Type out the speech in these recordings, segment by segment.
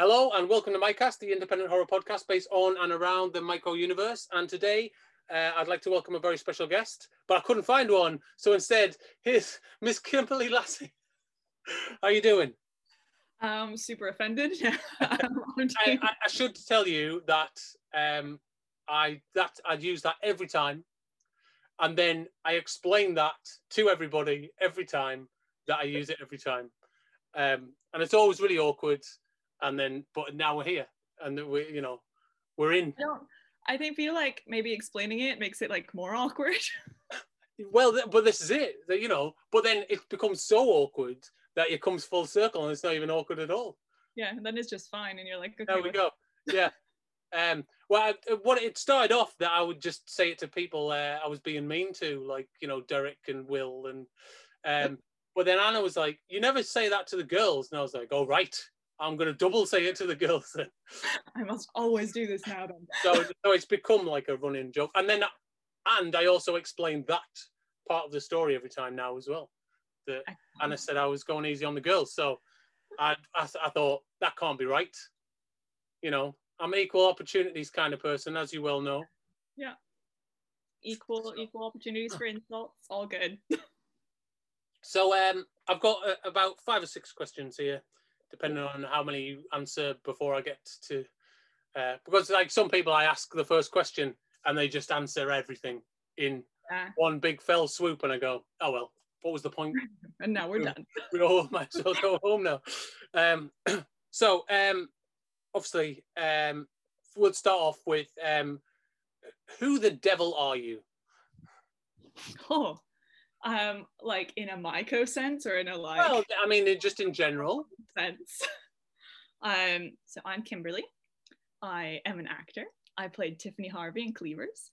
Hello and welcome to MyCast, the independent horror podcast based on and around the Micro universe. And today, uh, I'd like to welcome a very special guest, but I couldn't find one, so instead, here's Miss Kimberly Lassie. How are you doing? I'm super offended. I, I, I, should tell you that um, I that I'd use that every time, and then I explain that to everybody every time that I use it every time, um, and it's always really awkward. And then, but now we're here, and we, you know, we're in. I don't. I think feel like maybe explaining it makes it like more awkward. well, but this is it. You know, but then it becomes so awkward that it comes full circle, and it's not even awkward at all. Yeah, and then it's just fine, and you're like, okay. There we go. Yeah. Um, well, I, what it started off that I would just say it to people uh, I was being mean to, like you know Derek and Will, and um, but then Anna was like, "You never say that to the girls," and I was like, "Oh right, I'm going to double say it to the girls." Then. I must always do this now. Then. so, so it's become like a running joke, and then and I also explained that part of the story every time now as well. That Anna said I was going easy on the girls, so I, I, I thought that can't be right. You know, I'm an equal opportunities kind of person, as you well know. Yeah. Equal equal opportunities for insults, all good. so um, I've got uh, about five or six questions here, depending on how many you answer before I get to. Uh, because like some people, I ask the first question and they just answer everything in uh, one big fell swoop, and I go, "Oh well, what was the point?" and now we're done. We all might as well go home now. Um, so um, obviously, um, we'll start off with um, who the devil are you? Oh, um, like in a Myco sense or in a like? Well, I mean, just in general sense. um, so I'm Kimberly. I am an actor. I played Tiffany Harvey in Cleavers,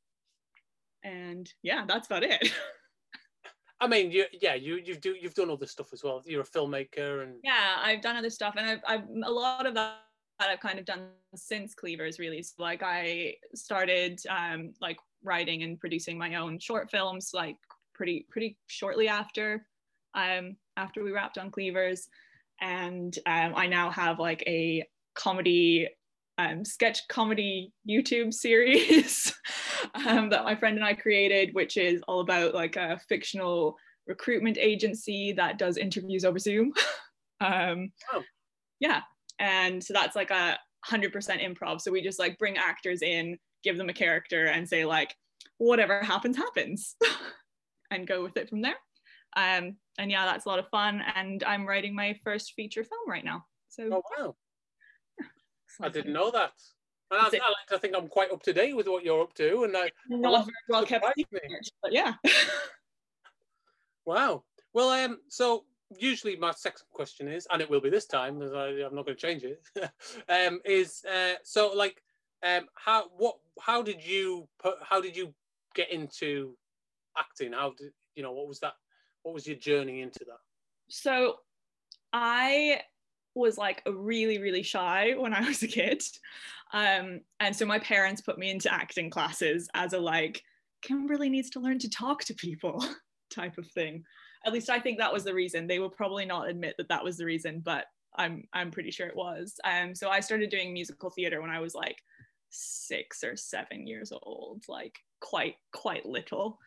and yeah, that's about it. I mean, you, yeah, you you do you've done other stuff as well. You're a filmmaker and yeah, I've done other stuff, and I've, I've a lot of that that I've kind of done since Cleavers really. So like I started um, like writing and producing my own short films like pretty pretty shortly after um, after we wrapped on Cleavers, and um, I now have like a comedy um, sketch comedy YouTube series um, that my friend and I created, which is all about like a fictional recruitment agency that does interviews over Zoom. um, oh. Yeah, and so that's like a 100% improv so we just like bring actors in give them a character and say like whatever happens happens and go with it from there. Um and yeah that's a lot of fun. And i'm writing my first feature film right now. So oh wow. i didn't know that. And I, I, like to think I'm quite up to date with what you're up to, and I not very well kept secret, but yeah. wow. Well, um, so usually my second question is, and it will be this time, because I, am not going to change it. um, is uh, so like, um, how what how did you put how did you get into acting? How did you know what was that? What was your journey into that? So, I was like really really shy when I was a kid, um, and so my parents put me into acting classes as a like Kimberly needs to learn to talk to people type of thing at least I think that was the reason. They will probably not admit that that was the reason, but I'm I'm pretty sure it was. Um, so I started doing musical theater when I was like six or seven years old, like quite quite little.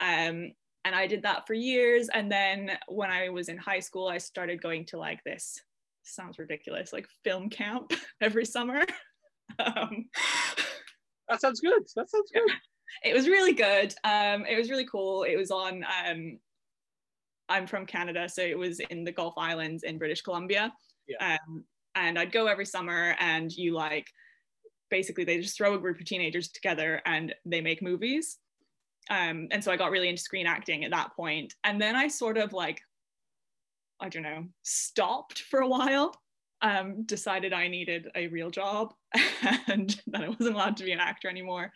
Um, and I did that for years. And then when I was in high school, I started going to like this sounds ridiculous, like film camp every summer. um, that sounds good. That sounds good. It was really good. Um, it was really cool. It was on um, I'm from Canada, so it was in the Gulf Islands in British Columbia. Yeah. Um, and I'd go every summer, and you like basically they just throw a group of teenagers together and they make movies. Um, and so I got really into screen acting at that point. And then I sort of like, I don't know, stopped for a while. Um, decided I needed a real job and that I wasn't allowed to be an actor anymore.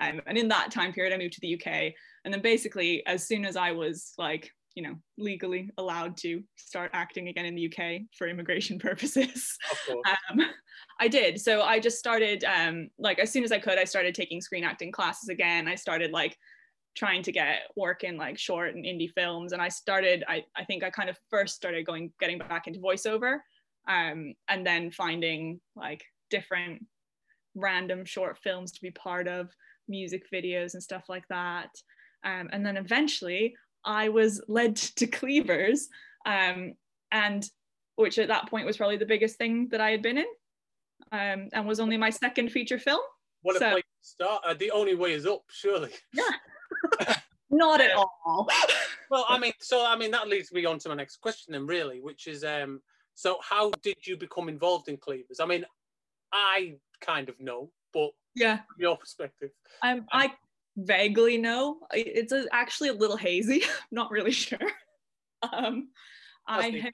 Um, and in that time period, I moved to the UK. And then basically, as soon as I was like you know legally allowed to start acting again in the UK for immigration purposes. Um, I did. So I just started um, like as soon as I could, I started taking screen acting classes again. I started like trying to get work in like short and indie films, and I started. I I think I kind of first started going getting back into voiceover. um, and then finding like different random short films to be part of, music videos and stuff like that. Um, and then eventually I was led to Cleavers, um, and which at that point was probably the biggest thing that I had been in, um, and was only my second feature film. What a so, place to start! Uh, the only way is up, surely. Yeah. Not at all. well, I mean, so I mean that leads me on to my next question, then, really, which is, um, so how did you become involved in Cleavers? I mean, I kind of know, but yeah, your perspective. Um, I vaguely know. It's a, actually a little hazy. not really sure. Um, I had,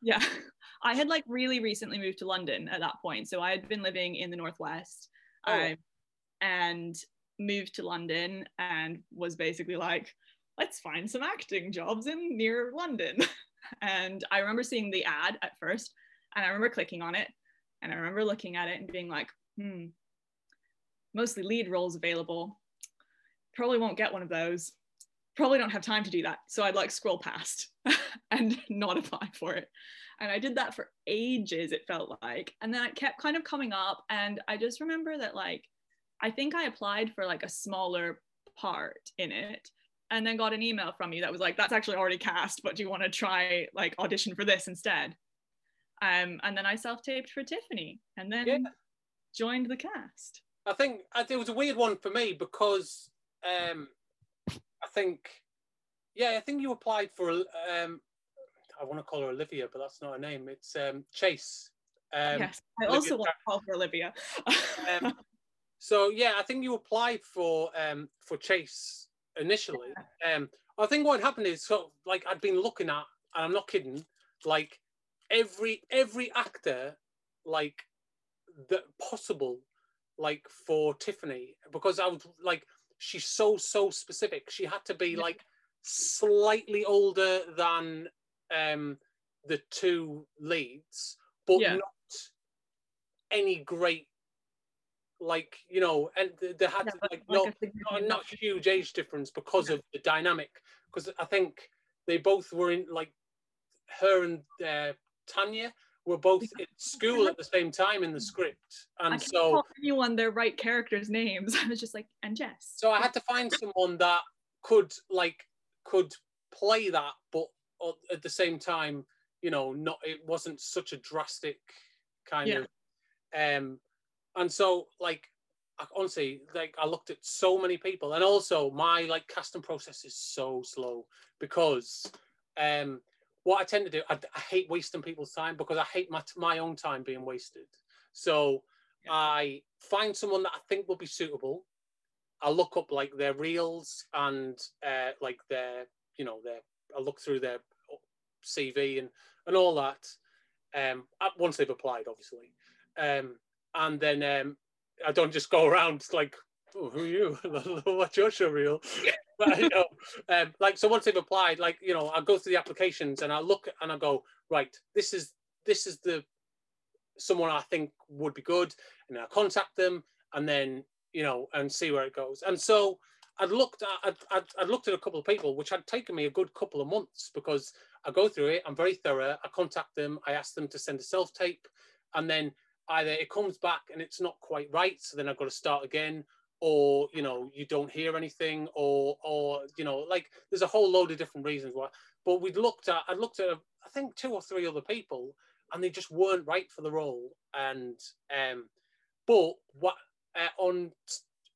yeah, I had like really recently moved to London at that point, so I had been living in the northwest, oh. um, and moved to London and was basically like, let's find some acting jobs in near London. and I remember seeing the ad at first, and I remember clicking on it, and I remember looking at it and being like, hmm, mostly lead roles available. Probably won't get one of those. Probably don't have time to do that. So I'd like scroll past and not apply for it. And I did that for ages, it felt like. And then it kept kind of coming up. And I just remember that, like, I think I applied for like a smaller part in it and then got an email from you that was like, that's actually already cast, but do you want to try like audition for this instead? Um, and then I self taped for Tiffany and then yeah. joined the cast. I think it was a weird one for me because um, I think, yeah, I think you applied for, um, I want to call her Olivia, but that's not her name. It's um, Chase. Um, yes, I Olivia also want to call her Olivia. um, so yeah, I think you applied for um, for Chase initially. Um, I think what happened is sort of like I'd been looking at, and I'm not kidding, like every every actor like that possible like for Tiffany because I was like she's so so specific. She had to be like slightly older than um the two leads, but yeah. not any great like you know and they had yeah, like, like not, not, not huge age difference because of the dynamic because i think they both were in like her and uh, tanya were both in school at the same time in the script, and I so call anyone their right characters' names. I was just like, and Jess. So I had to find someone that could like could play that, but at the same time, you know, not it wasn't such a drastic kind yeah. of. Um, and so like honestly, like I looked at so many people, and also my like casting process is so slow because um what I tend to do, I, I, hate wasting people's time because I hate my, my own time being wasted. So yeah. I find someone that I think will be suitable. I look up like their reels and uh, like their, you know, their, I look through their CV and, and all that. Um, once they've applied, obviously. Um, and then um, I don't just go around like, oh, who are you? What's your show reel? but you know, um, like so once they've applied, like you know, I go through the applications and I look and I go, right, this is this is the someone I think would be good, and I contact them and then you know and see where it goes. And so I'd looked at I'd, I'd, looked at a couple of people, which had taken me a good couple of months because I go through it. I'm very thorough. I contact them. I ask them to send a self tape, and then either it comes back and it's not quite right, so then I've got to start again, or you know you don't hear anything or or you know like there's a whole load of different reasons why but we'd looked at i looked at i think two or three other people and they just weren't right for the role and um but what uh, on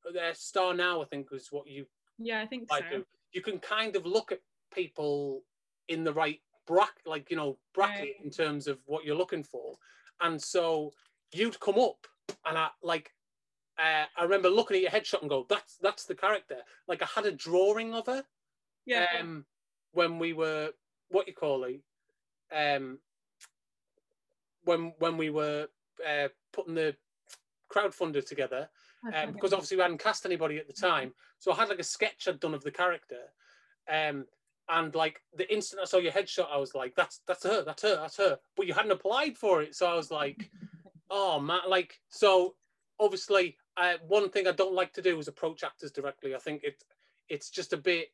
uh, StarNow i think is what you yeah i think so. Do. you can kind of look at people in the right bracket like you know bracket right. in terms of what you're looking for and so you'd come up and i like uh, I remember looking at your headshot and go, "That's that's the character." Like I had a drawing of her. Yeah. Um, when we were what you call it, um, when when we were uh, putting the crowdfunder together, um, because obviously we hadn't cast anybody at the time, so I had like a sketch I'd done of the character, um, and like the instant I saw your headshot, I was like, "That's that's her, that's her, that's her." But you hadn't applied for it, so I was like, "Oh man!" Like so, obviously uh, one thing I don't like to do is approach actors directly. I think it it's just a bit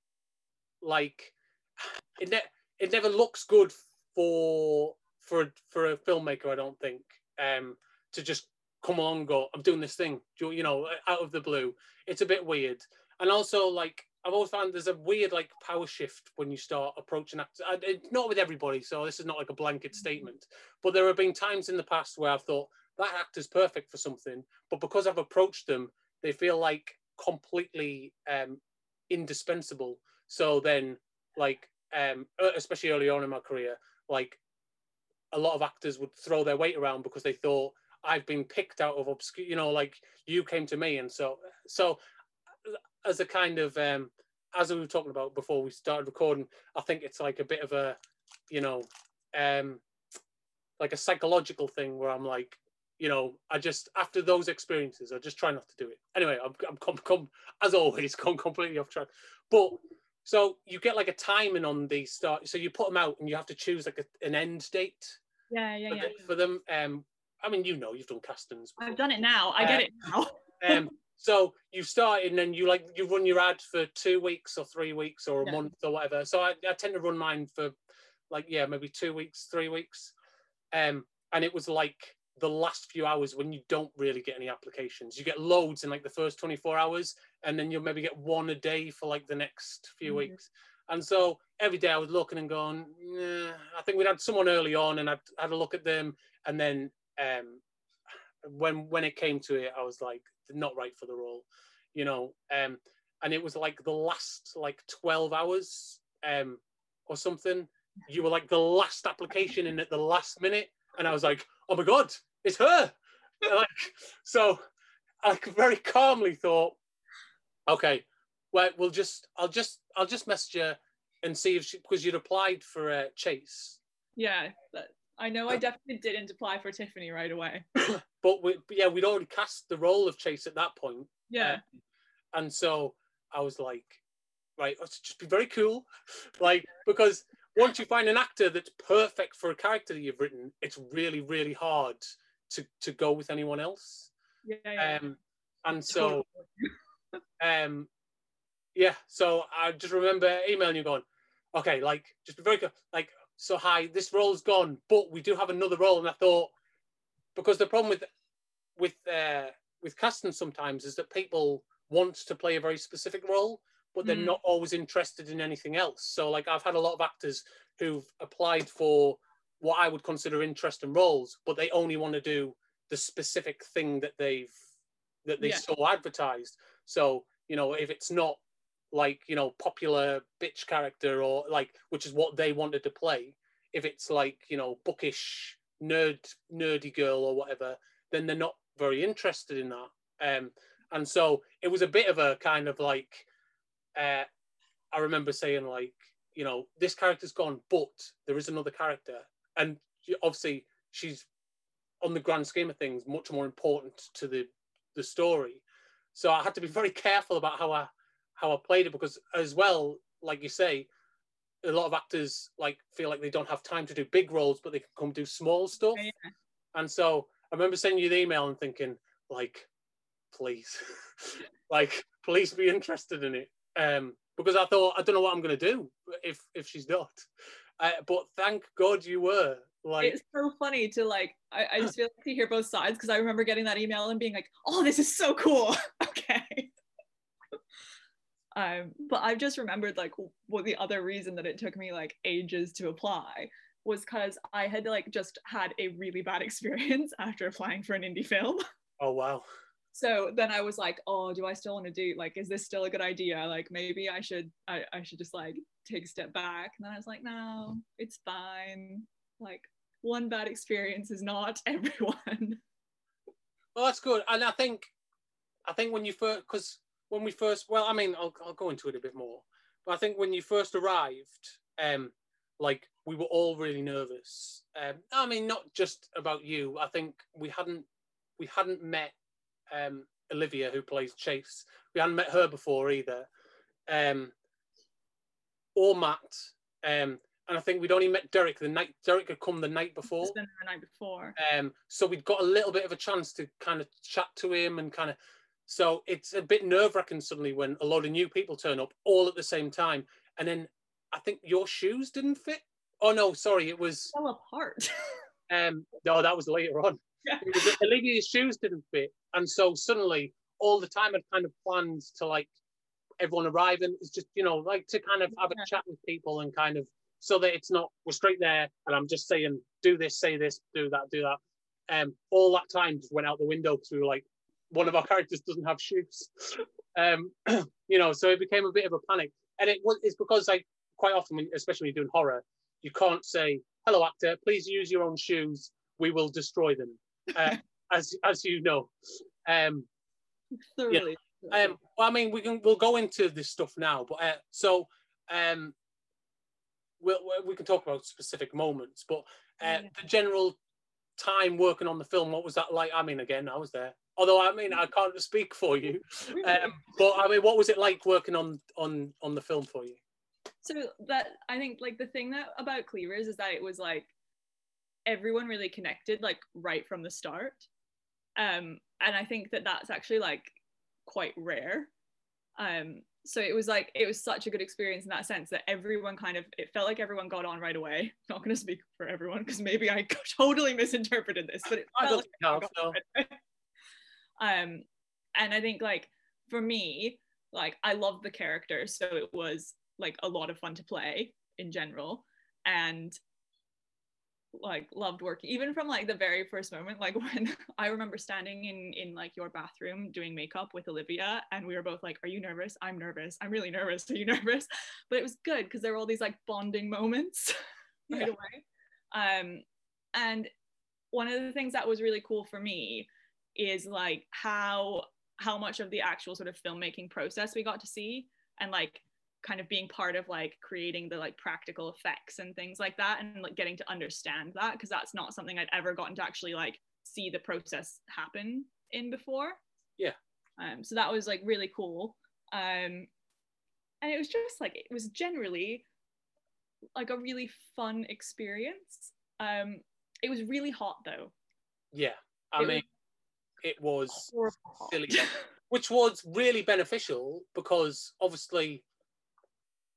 like it ne- it never looks good for for for a filmmaker. I don't think um, to just come along go, I'm doing this thing, you know, out of the blue. It's a bit weird, and also like I've always found there's a weird like power shift when you start approaching actors. Not with everybody, so this is not like a blanket statement. But there have been times in the past where I've thought that actor's perfect for something, but because I've approached them, they feel like completely um, indispensable. So then, like, um, especially early on in my career, like a lot of actors would throw their weight around because they thought I've been picked out of obscure, you know, like you came to me, and so so as a kind of um, as we were talking about before we started recording, I think it's like a bit of a, you know, um, like a psychological thing where I'm like, you know, I just after those experiences, I just try not to do it. Anyway, I'm I'm come, come as always, come completely off track. But so you get like a timing on the start. So you put them out, and you have to choose like a, an end date. Yeah, yeah, for, yeah. The, for them, um, I mean, you know, you've done castings. Before. I've done it now. I get it now. um, so you start and then you like you run your ad for two weeks or three weeks or a yeah. month or whatever. So I, I tend to run mine for like yeah maybe two weeks, three weeks, um, and it was like the last few hours when you don't really get any applications. You get loads in like the first 24 hours, and then you'll maybe get one a day for like the next few mm-hmm. weeks. And so every day I was looking and going, nah. I think we'd had someone early on, and I had a look at them, and then um, when when it came to it, I was like, not right for the role, you know. Um, and it was like the last like 12 hours um, or something. You were like the last application in at the last minute, and I was like, oh my god, it's her. like, so I very calmly thought, okay, well, we'll just, I'll just, I'll just message her and see if she, because you'd applied for a uh, Chase. Yeah, I know I definitely didn't apply for Tiffany right away. but we, yeah, we'd already cast the role of Chase at that point. Yeah. Uh, and so I was like, right, let's just be very cool. like, because once you find an actor that's perfect for a character that you've written, it's really, really hard to, to go with anyone else. Yeah. yeah. Um, and so, um, yeah, so I just remember emailing you going, okay, like, just be very good. Like, so hi, this role's gone, but we do have another role. And I thought, because the problem with with uh, with casting sometimes is that people want to play a very specific role, but they're mm. not always interested in anything else. So like I've had a lot of actors who've applied for what I would consider interesting roles, but they only want to do the specific thing that they've that they yeah. saw advertised. So you know, if it's not like you know popular bitch character or like which is what they wanted to play if it's like you know bookish nerd nerdy girl or whatever then they're not very interested in that um and so it was a bit of a kind of like uh i remember saying like you know this character's gone but there is another character and obviously she's on the grand scheme of things much more important to the the story so i had to be very careful about how i how I played it because as well, like you say, a lot of actors like feel like they don't have time to do big roles, but they can come do small stuff. Yeah. And so I remember sending you the email and thinking, like, please, like, please be interested in it. Um, because I thought I don't know what I'm gonna do if if she's not. Uh, but thank God you were. Like it's so funny to like I, I just feel like to hear both sides because I remember getting that email and being like, oh, this is so cool. okay. Um, but I've just remembered like what the other reason that it took me like ages to apply was because I had like just had a really bad experience after applying for an indie film. Oh wow. So then I was like, oh, do I still want to do like is this still a good idea? Like maybe I should I, I should just like take a step back. And then I was like, no, it's fine. Like one bad experience is not everyone. Well, that's good. And I think I think when you first because when we first, well, I mean, I'll, I'll go into it a bit more, but I think when you first arrived, um, like we were all really nervous. Um, I mean, not just about you. I think we hadn't we hadn't met um, Olivia, who plays Chase. We hadn't met her before either, um, or Matt. Um, and I think we'd only met Derek the night. Derek had come the night before. The night before. Um, so we'd got a little bit of a chance to kind of chat to him and kind of so it's a bit nerve wracking suddenly when a lot of new people turn up all at the same time. And then I think your shoes didn't fit. Oh no, sorry, it was fell apart. um, no, that was later on. Yeah. Was- Olivia's shoes didn't fit, and so suddenly, all the time, I'd kind of planned to like everyone arriving. It's just you know like to kind of have a chat with people and kind of so that it's not we're straight there, and I'm just saying do this, say this, do that, do that. Um, all that time just went out the window because we were like, one of our characters doesn't have shoes. Um, you know, so it became a bit of a panic, and it was it's because like quite often, when, especially when you're doing horror, you can't say, "Hello, actor, please use your own shoes. We will destroy them," uh, as as you know. Um, Thoroughly. um, well, I mean, we can we'll go into this stuff now, but uh, so um, we'll, we can talk about specific moments, but uh, Yeah. the general time working on the film, what was that like? I mean, again, I was there. Although I mean, I can't speak for you, um, but I mean, what was it like working on on on the film for you? so that I think like the thing that about Cleavers is that it was like everyone really connected like right from the start. Um, and I think that that's actually like quite rare. Um, so it was like it was such a good experience in that sense that everyone kind of it felt like everyone got on right away. Not going to speak for everyone because maybe I totally misinterpreted this, but it felt like think everyone I got on right um, and I think like for me, like I loved the character, so it was like a lot of fun to play in general, and like loved working even from like the very first moment like when i remember standing in in like your bathroom doing makeup with olivia and we were both like are you nervous? I'm nervous. I'm really nervous. Are you nervous? But it was good because there were all these like bonding moments right Yeah. away. Um and one of the things that was really cool for me is like how how much of the actual sort of filmmaking process we got to see and like kind of being part of like creating the like practical effects and things like that and like getting to understand that because that's not something I'd ever gotten to actually like see the process happen in before. Yeah. Um so that was like really cool. Um and it was just like it was generally like a really fun experience. Um it was really hot though. Yeah, I It was- mean, it was Horrible silly, which was really beneficial because obviously,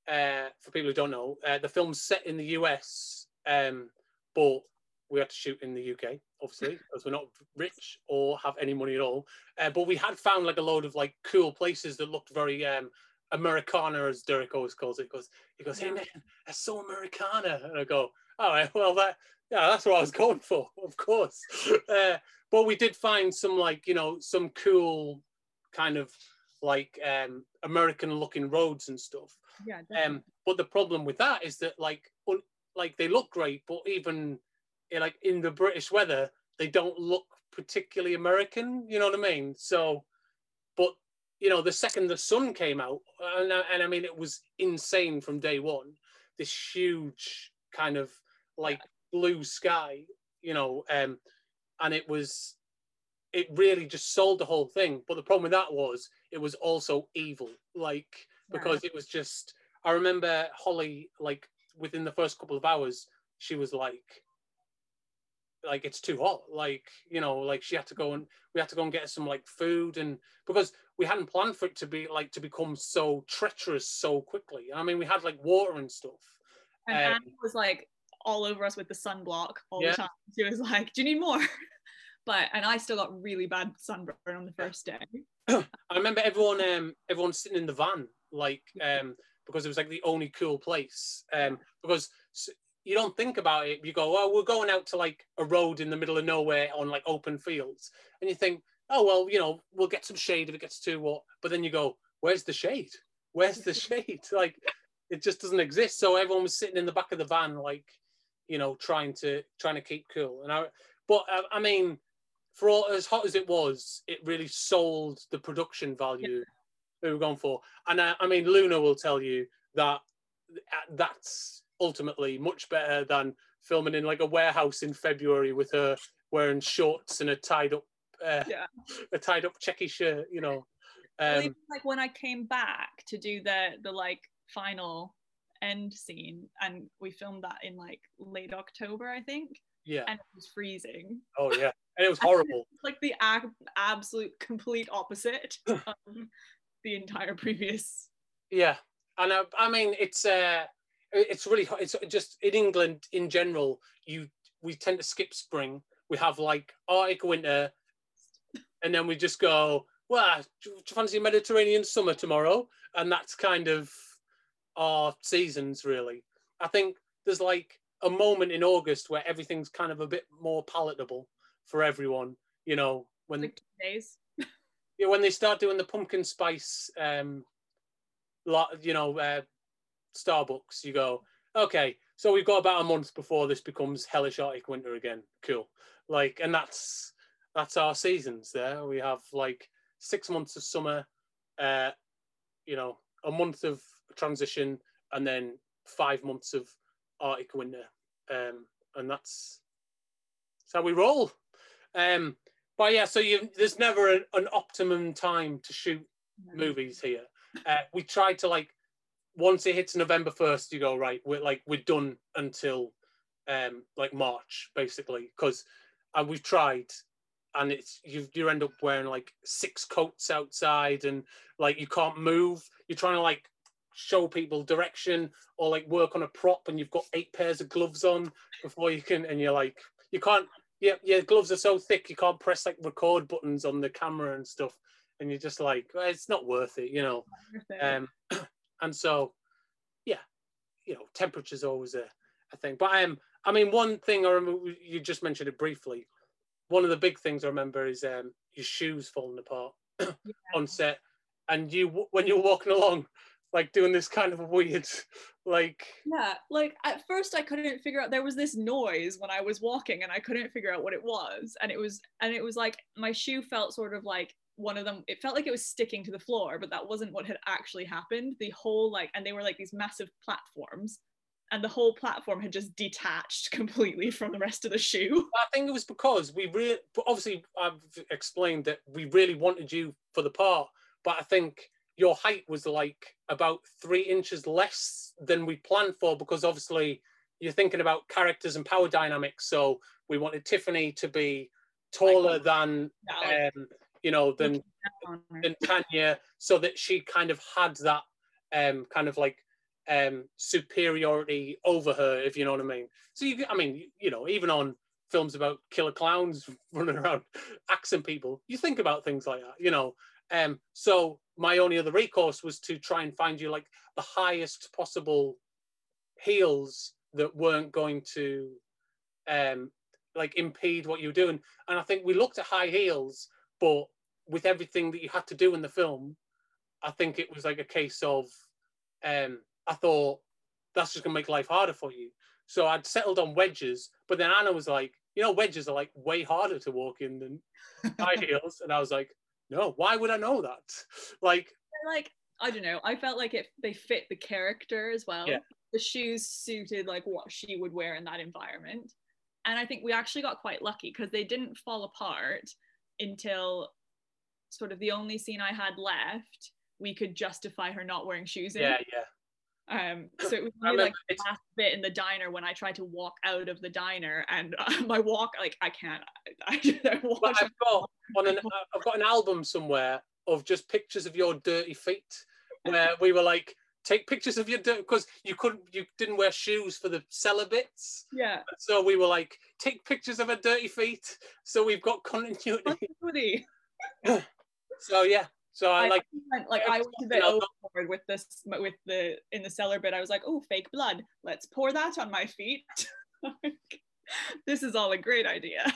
uh, for people who don't know, uh, the film's set in the US, um, but we had to shoot in the UK, obviously, because we're not rich or have any money at all. Uh, but we had found like a load of like cool places that looked very um, Americana, as Derek always calls it. He goes, he goes, hey man, that's so Americana, and I go, all right, well that. Yeah, that's what I was going for, of course. Uh, but we did find some like you know some cool kind of like um american looking roads and stuff. Yeah, definitely. um but the problem with that is that like un- like they look great but even eh, like in the british weather they don't look particularly american you know what i mean? So but you know the second the sun came out and, I- and i mean it was insane from day one this huge kind of like blue sky you know um and it was it really just sold the whole thing. But the problem with that was it was also evil like Yeah. because it was just i remember holly like within the first couple of hours she was like like it's too hot like you know like she had to go and we had to go and get some like food and because we hadn't planned for it to be like to become so treacherous so quickly i mean we had like water and stuff And Um, Annie was like all over us with the sunblock all Yeah. the time. She was like, "Do you need more?" but and I still got really bad sunburn on the first day. I remember everyone um everyone sitting in the van like um because it was like the only cool place um because you don't think about it you go oh we're going out to like a road in the middle of nowhere on like open fields. And you think oh well you know we'll get some shade if it gets too hot but then you go where's the shade? Where's the shade? Like it just doesn't exist. So everyone was sitting in the back of the van like you know trying to trying to keep cool. And I but uh, I mean for all as hot as it was, it really sold the production value we were going for. And I, I mean, Luna will tell you that that's ultimately much better than filming in like a warehouse in February with her wearing shorts and a tied up, uh, Yeah. a tied up checky shirt. You know, um, like when I came back to do the the like final end scene, and we filmed that in like late October, I think, yeah. and it was freezing. Oh yeah, and it was horrible. It's like the ab- absolute complete opposite the entire previous. Yeah, and I, I mean, it's uh, it's really it's just in England in general. You we tend to skip spring. We have like Arctic winter, and then we just go. Well, do you fancy Mediterranean summer tomorrow? And that's kind of our seasons, really. I think there's like a moment in August where everything's kind of a bit more palatable for everyone. You know, when like days. yeah, when they start doing the pumpkin spice, um, lot, you know, uh, Starbucks, you go, okay, so we've got about a month before this becomes hellish Arctic winter again. Cool. Like, and that's that's our seasons there. We have like six months of summer, uh, you know, a month of transition, and then five months of Arctic winter. Um, and that's that's how we roll. Um, but yeah, so you there's never an, an optimum time to shoot movies here. Uh, we try to like once it hits November first, you go right. We're like we're done until um like March basically because and we've tried and it's you you end up wearing like six coats outside and like you can't move. You're trying to like show people direction or like work on a prop and you've got eight pairs of gloves on before you can and you're like you can't yeah yeah gloves are so thick you can't press like record buttons on the camera and stuff and you're just like well, it's not worth it you know? Um and so yeah you know temperature's always a, a thing. But I am, um i mean one thing i remember you just mentioned it briefly. One of the big things i remember is um your shoes falling apart yeah. on set and you when you're walking along like doing this kind of weird like yeah like at first i couldn't figure out there was this noise when i was walking and i couldn't figure out what it was. And it was and it was like my shoe felt sort of like one of them it felt like it was sticking to the floor but that wasn't what had actually happened. The whole like and they were like these massive platforms and the whole platform had just detached completely from the rest of the shoe. I think it was because we really obviously i've explained that we really wanted you for the part but i think your height was like about three inches less than we planned for because obviously you're thinking about characters and power dynamics so we wanted tiffany to be taller than um, you know, than than Tanya, so that she kind of had that um, kind of like um, superiority over her, if you know what I mean. So you, I mean, you know, even on films about killer clowns running around axing people, you think about things like that, you know. Um, so my only other recourse was to try and find you like the highest possible heels that weren't going to um like impede what you're doing. And I think we looked at high heels but with everything that you had to do in the film, I think it was like a case of, um, I thought that's just gonna make life harder for you. So I'd settled on wedges, but then Anna was like, you know, wedges are like way harder to walk in than high heels, and I was like, no, why would I know that? Like, like I don't know. I felt like it they fit the character as well. Yeah. The shoes suited like what she would wear in that environment, and I think we actually got quite lucky because they didn't fall apart until sort of the only scene I had left, we could justify her not wearing shoes in. Yeah, yeah. Um, so it was really like the last bit in the diner when I tried to walk out of the diner, and uh, my walk, like I can't. I, I well, I've got on an, I've got an album somewhere of just pictures of your dirty feet, where we were like, take pictures of your dirt because you couldn't, you didn't wear shoes for the cellar bits. Yeah. So we were like, take pictures of her dirty feet. So we've got continuity. Continuity. so yeah, so I, I like went, like I went a bit overboard with this with the in the cellar bit. I was like, oh, fake blood. Let's pour that on my feet. this is all a great idea.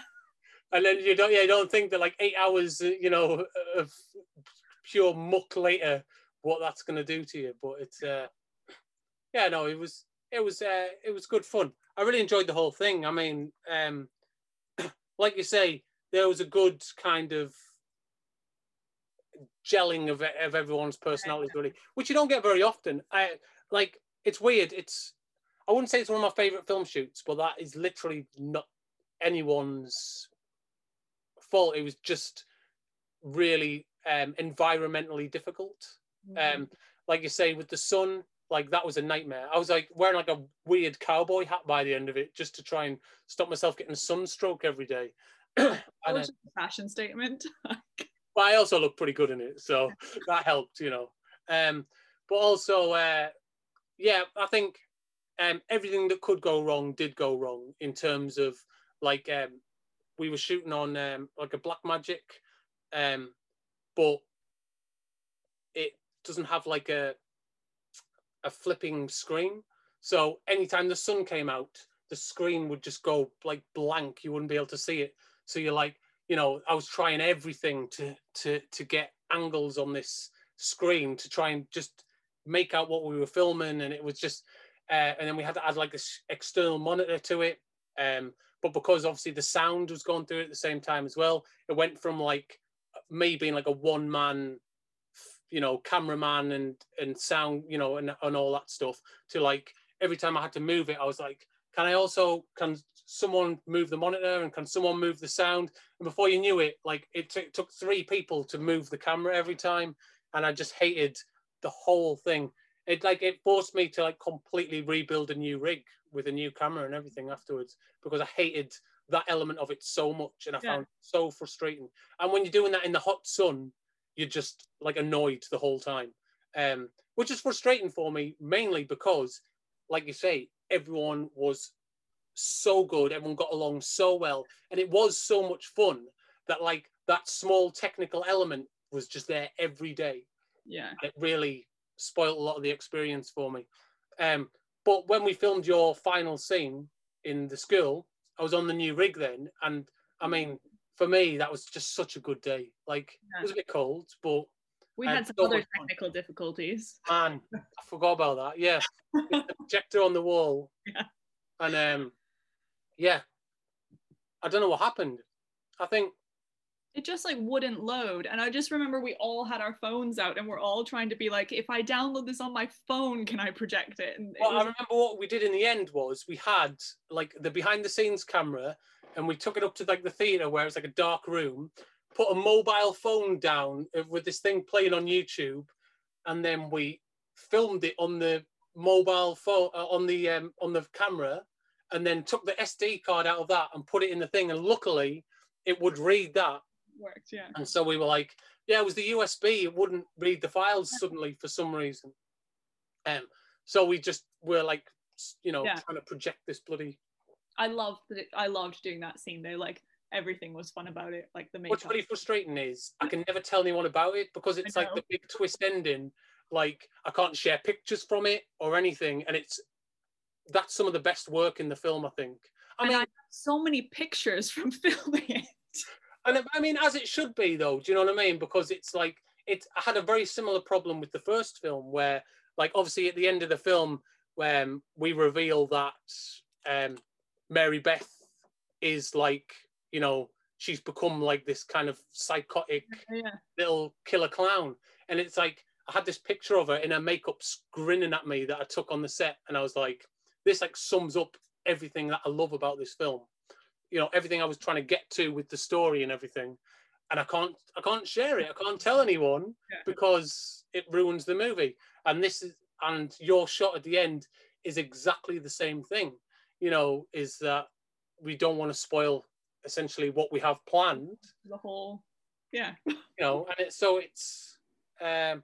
And then you don't, yeah, you don't think that like eight hours, uh, you know, of pure muck later, what that's going to do to you. But it's, uh, yeah, no, it was, it was, uh, it was good fun. I really enjoyed the whole thing. I mean, um, like you say, there was a good kind of gelling of, of everyone's personalities really which you don't get very often. I like it's weird. It's i wouldn't say it's one of my favorite film shoots but that is literally not anyone's fault. It was just really um environmentally difficult. Mm-hmm. um like you say with the sun like that was a nightmare. I was like wearing like a weird cowboy hat by the end of it just to try and stop myself getting sunstroke every day. That was a fashion statement but I also look pretty good in it, so that helped, you know. Um, but also, uh, yeah, I think um, everything that could go wrong did go wrong in terms of like um, we were shooting on um, like a Blackmagic, um, but it doesn't have like a a flipping screen. So anytime the sun came out, the screen would just go like blank. You wouldn't be able to see it. So you're like, you know, I was trying everything to to to get angles on this screen to try and just make out what we were filming, and it was just. Uh, and then we had to add like this external monitor to it. Um, but because obviously the sound was going through at the same time as well, it went from like me being like a one man, you know, cameraman and and sound, you know, and and all that stuff to like every time I had to move it, I was like, can I also can someone move the monitor and can someone move the sound? And before you knew it, like it t- took three people to move the camera every time, and I just hated the whole thing. It like it forced me to like completely rebuild a new rig with a new camera and everything afterwards because I hated that element of it so much and I yeah. found it so frustrating. And when you're doing that in the hot sun, you're just like annoyed the whole time, um, which is frustrating for me mainly because, like you say, everyone was so good. Everyone got along so well, and it was so much fun that like that small technical element was just there every day. Yeah, it really spoiled a lot of the experience for me. Um, but when we filmed your final scene in the school, I was on the new rig then, and I mean, for me, that was just such a good day. Like yeah. it was a bit cold, but we had some other technical fun. difficulties. Man, I forgot about that. Yeah, the projector on the wall, yeah. and um, yeah, I don't know what happened. I think it just like wouldn't load. And I just remember we all had our phones out and we're all trying to be like, if I download this on my phone, can I project it? And well, it was... I remember what we did in the end was we had like the behind the scenes camera and we took it up to like the theater where it's like a dark room, put a mobile phone down with this thing playing on YouTube, and then we filmed it on the mobile phone uh, on the um, on the camera and then took the SD card out of that and put it in the thing and luckily it would read that worked, yeah. And so we were like, yeah, it was the USB. It wouldn't read the files suddenly for some reason. Um, so we just were like, you know, yeah. trying to project this bloody. I loved that. I loved doing that scene though. Like everything was fun about it. Like the makeup. What's really frustrating is I can never tell anyone about it because it's like the big twist ending. Like I can't share pictures from it or anything, and it's that's some of the best work in the film. I think. I and mean, I so many pictures from filming it. And I mean, as it should be, though. Do you know what I mean? Because it's like it I had a very similar problem with the first film, where like obviously at the end of the film, when um, we reveal that um, Mary Beth is like you know she's become like this kind of psychotic yeah. little killer clown, and it's like I had this picture of her in her makeup grinning at me that I took on the set, and I was like, this like sums up everything that I love about this film you know everything I was trying to get to with the story and everything, and I can't I can't share it. I can't tell anyone yeah. because it ruins the movie. And this is and your shot at the end is exactly the same thing. You know, is that we don't want to spoil essentially what we have planned. The whole, yeah. you know, and it's so it's um,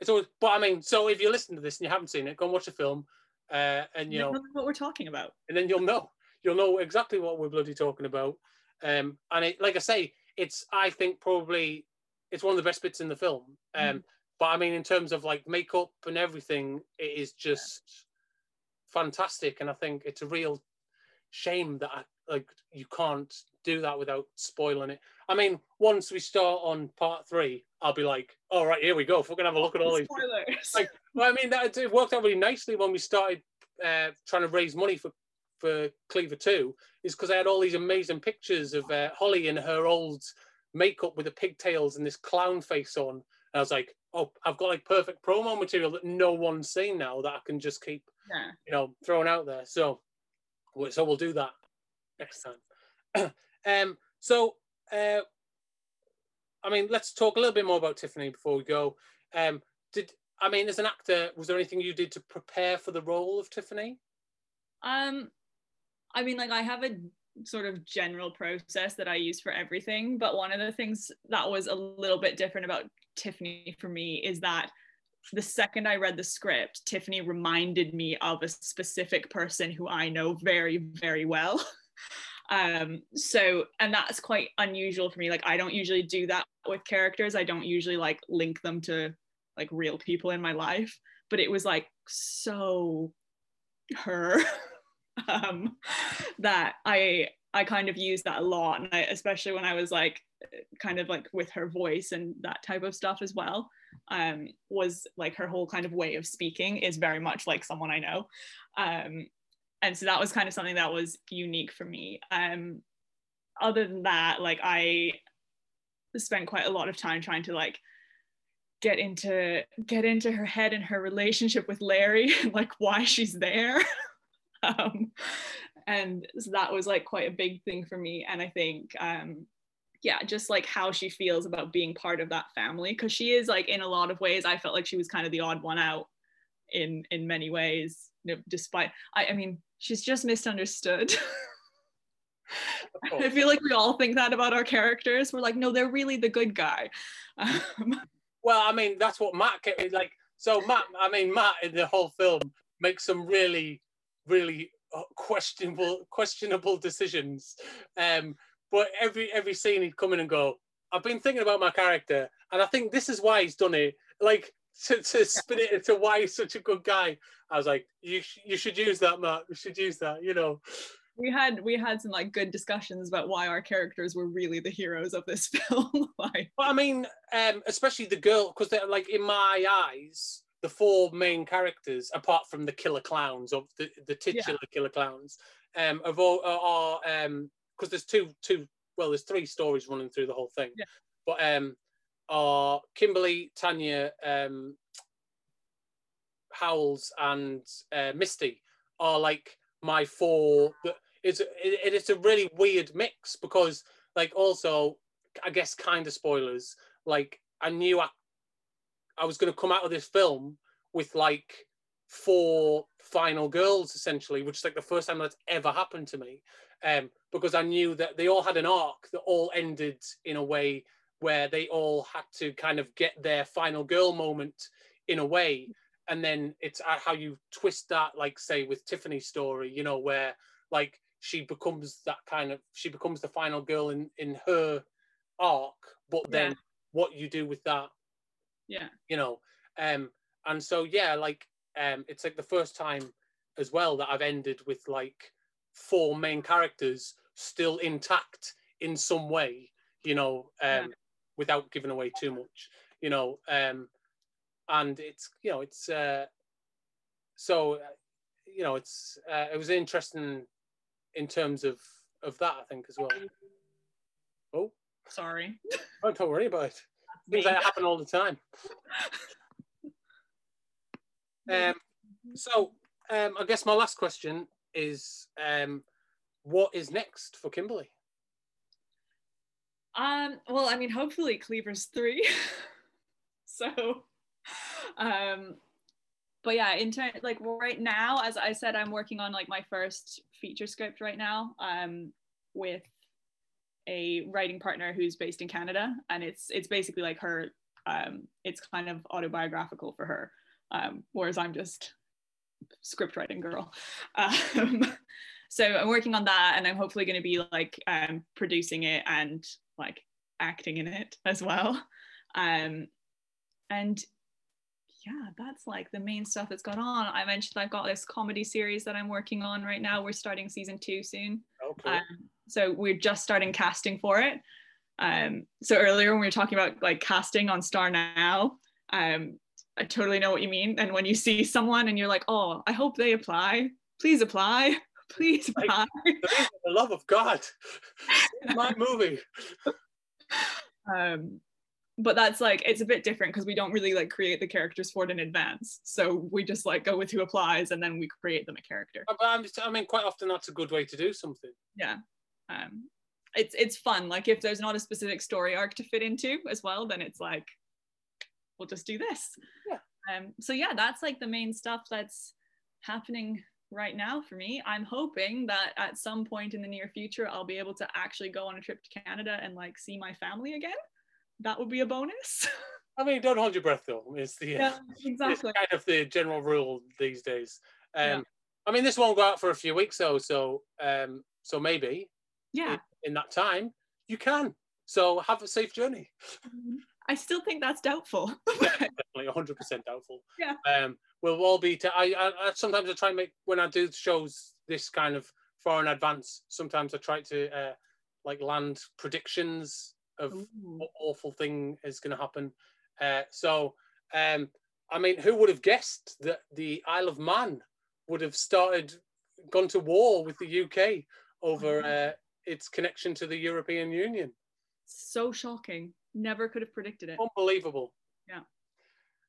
it's always. But I mean, so if you listen to this and you haven't seen it, go and watch the film, uh, and you, know what we're talking about, and then you'll know you'll know exactly what we're bloody talking about. Um, and it, like I say, it's I think probably it's one of the best bits in the film. Um, mm. But I mean, in terms of like makeup and everything, it is just yeah. fantastic. And I think it's a real shame that I, like you can't do that without spoiling it. I mean, once we start on part three, I'll be like, "All right, here we go. If We're gonna have a look at all these." Spoilers. Like, well, I mean, that it worked out really nicely when we started uh, trying to raise money for for Cleaver 2 is because I had all these amazing pictures of uh, Holly in her old makeup with the pigtails and this clown face on. And I was like, oh, I've got like perfect promo material that no one's seen now that I can just keep, yeah. you know, throwing out there. So, so we'll do that next time. um, so, uh, I mean, let's talk a little bit more about Tiffany before we go. Um, did I mean, as an actor, was there anything you did to prepare for the role of Tiffany? Um, I mean, like I have a sort of general process that I use for everything, but one of the things that was a little bit different about Tiffany for me is that the second I read the script, Tiffany reminded me of a specific person who I know very, very well. um, so, and that's quite unusual for me. Like, I don't usually do that with characters. I don't usually like link them to like real people in my life, but it was like so her um, that I I kind of used that a lot, and I, especially when I was like kind of like with her voice and that type of stuff as well um, was like her whole kind of way of speaking is very much like someone I know. Um, and so that was kind of something that was unique for me. Um, other than that, like I spent quite a lot of time trying to like get into get into her head and her relationship with Larry like why she's there. um, and so that was like quite a big thing for me. And I think um, yeah, just like how she feels about being part of that family. Cause she is like in a lot of ways, I felt like she was kind of the odd one out in in many ways, know, despite I, I mean, she's just misunderstood. I feel like we all think that about our characters. We're like, no, they're really the good guy. Um, well, I mean, that's what Matt like. So Matt, I mean, Matt in the whole film makes some really, really uh, questionable, questionable decisions. Um, but every every scene he'd come in and go, I've been thinking about my character, and I think this is why he's done it. Like to, to spin it into why he's such a good guy. I was like, you you should use that, Matt. You should use that. You know. We had we had some like good discussions about why our characters were really the heroes of this film. like, well, I mean, um, especially the girl, because they're like in my eyes, the four main characters, apart from the killer clowns of the the titular yeah. killer clowns, um, of all are um because there's two two well there's three stories running through the whole thing yeah. but um are kimberly tanya um howells and uh, misty are like my four it's it, it's a really weird mix because like also i guess kind of spoilers like i knew i i was going to come out of this film with like four final girls essentially which is like the first time that's ever happened to me um, because I knew that they all had an arc that all ended in a way where they all had to kind of get their final girl moment in a way. And then it's how you twist that, like say with Tiffany's story, you know, where like she becomes that kind of she becomes the final girl in in her arc, but then yeah. what you do with that, yeah, you know, um, and so yeah, like um, it's like the first time as well that I've ended with like four main characters still intact in some way, you know, um, yeah. Without giving away too much, you know. Um, and it's, you know, it's uh, so, you know, it's uh, it was interesting in terms of of that, I think, as well. Oh, sorry. Oh, don't worry about it. Things that happen all the time. um, so, um, I guess my last question is um, what is next for Kimberly? Um, well, I mean, hopefully Cleavers 3. so, um, but yeah, in turn, like right now, as I said, I'm working on like my first feature script right now um, with a writing partner who's based in Canada, and it's it's basically like her. Um, it's kind of autobiographical for her, um, whereas I'm just script writing girl. Um, so I'm working on that, and I'm hopefully going to be like um, producing it and like acting in it as well. Um, and yeah, that's like the main stuff that's gone on. I mentioned I've got this comedy series that I'm working on right now. We're starting season two soon. Okay. Um, so we're just starting casting for it. Um, so earlier when we were talking about like casting on StarNow, um, I totally know what you mean. And when you see someone and you're like, oh, I hope they apply. Please apply. Please apply. Like, the love of God. my movie. Um, but that's like it's a bit different because we don't really like create the characters for it in advance. So we just like go with who applies and then we create them a character. But I'm just, I mean, quite often that's a good way to do something. Yeah. Um, it's it's fun. Like if there's not a specific story arc to fit into as well, then it's like we'll just do this. Yeah. Um, so yeah, that's like the main stuff that's happening right now for me. I'm hoping that at some point in the near future, I'll be able to actually go on a trip to Canada and like see my family again. That would be a bonus. I mean, don't hold your breath though. It's the Yeah, exactly. kind of the general rule these days. Um, Yeah. I mean, this won't go out for a few weeks though, so um, so maybe Yeah. in that time you can. So have a safe journey. I still think that's doubtful. Definitely, hundred percent doubtful. Yeah. Um, we'll all be. T- I, I, I sometimes I try and make when I do shows this kind of far in advance. Sometimes I try to uh, like land predictions of Ooh. what awful thing is going to happen. Uh, so, um, I mean, who would have guessed that the Isle of Man would have started, gone to war with the UK over uh, its connection to the European Union? So shocking. Never could have predicted it. Unbelievable. Yeah.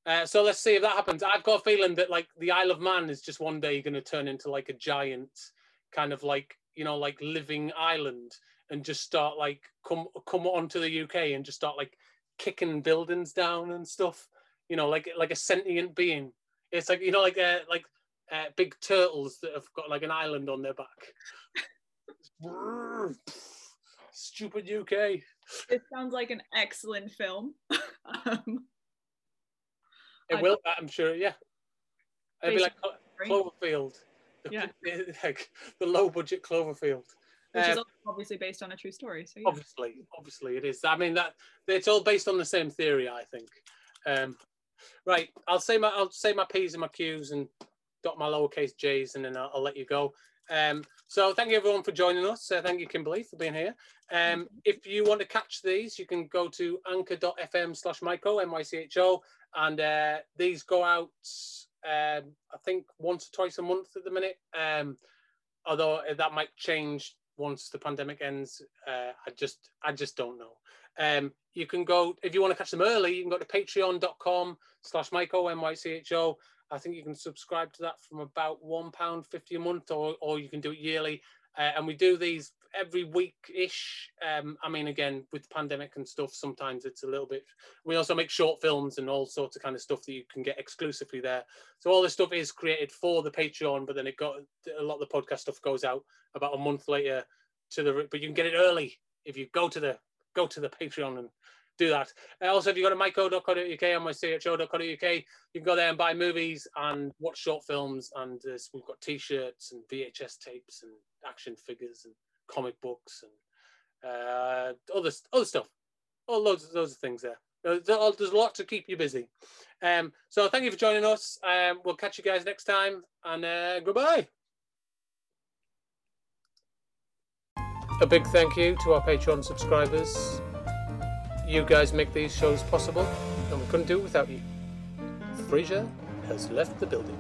Uh, so let's see if that happens. I've got a feeling that like the Isle of Man is just one day going to turn into like a giant kind of like you know like living island and just start like come come onto the UK and just start like kicking buildings down and stuff. You know, like like a sentient being. It's like you know like uh, like uh, big turtles that have got like an island on their back. Stupid UK. It sounds like an excellent film. um, It I- will, I'm sure. Yeah, it'd be like Cloverfield. The, Yeah. like the low budget Cloverfield. which is Uh, obviously based on a true story. So yeah. obviously, obviously it is. I mean that it's all based on the same theory, I think. Um, right, I'll say my I'll say my p's and my q's and dot my lowercase j's, and then I'll, I'll let you go. Um, so thank you everyone for joining us. Uh, thank you Kimberly for being here. Um, if you want to catch these, you can go to anchor.fm slash Mycho, M-Y-C-H-O, and uh, these go out, um, I think once or twice a month at the minute. Um, although that might change once the pandemic ends. Uh, I just, I just don't know. Um, you can go if you want to catch them early. You can go to patreon.com slash Mycho M Y C H O. I think you can subscribe to that from about one pound fifty a month, or or you can do it yearly. Uh, and we do these every week ish. Um, I mean, again, with the pandemic and stuff, sometimes it's a little bit. We also make short films and all sorts of kind of stuff that you can get exclusively there. So all this stuff is created for the Patreon, but then it got a lot of the podcast stuff goes out about a month later to the. But you can get it early if you go to the go to the Patreon and do that. Uh, also, if you go to myco.co.uk and mycho.co.uk, you can go there and buy movies and watch short films. And there's, we've got T-shirts and VHS tapes and action figures and comic books and uh, other other stuff. All loads loads of things there. There's, there's a lot to keep you busy. Um, so thank you for joining us. Um, we'll catch you guys next time, and uh, goodbye. A big thank you to our Patreon subscribers. You guys make these shows possible, and we couldn't do it without you. Frasier has left the building.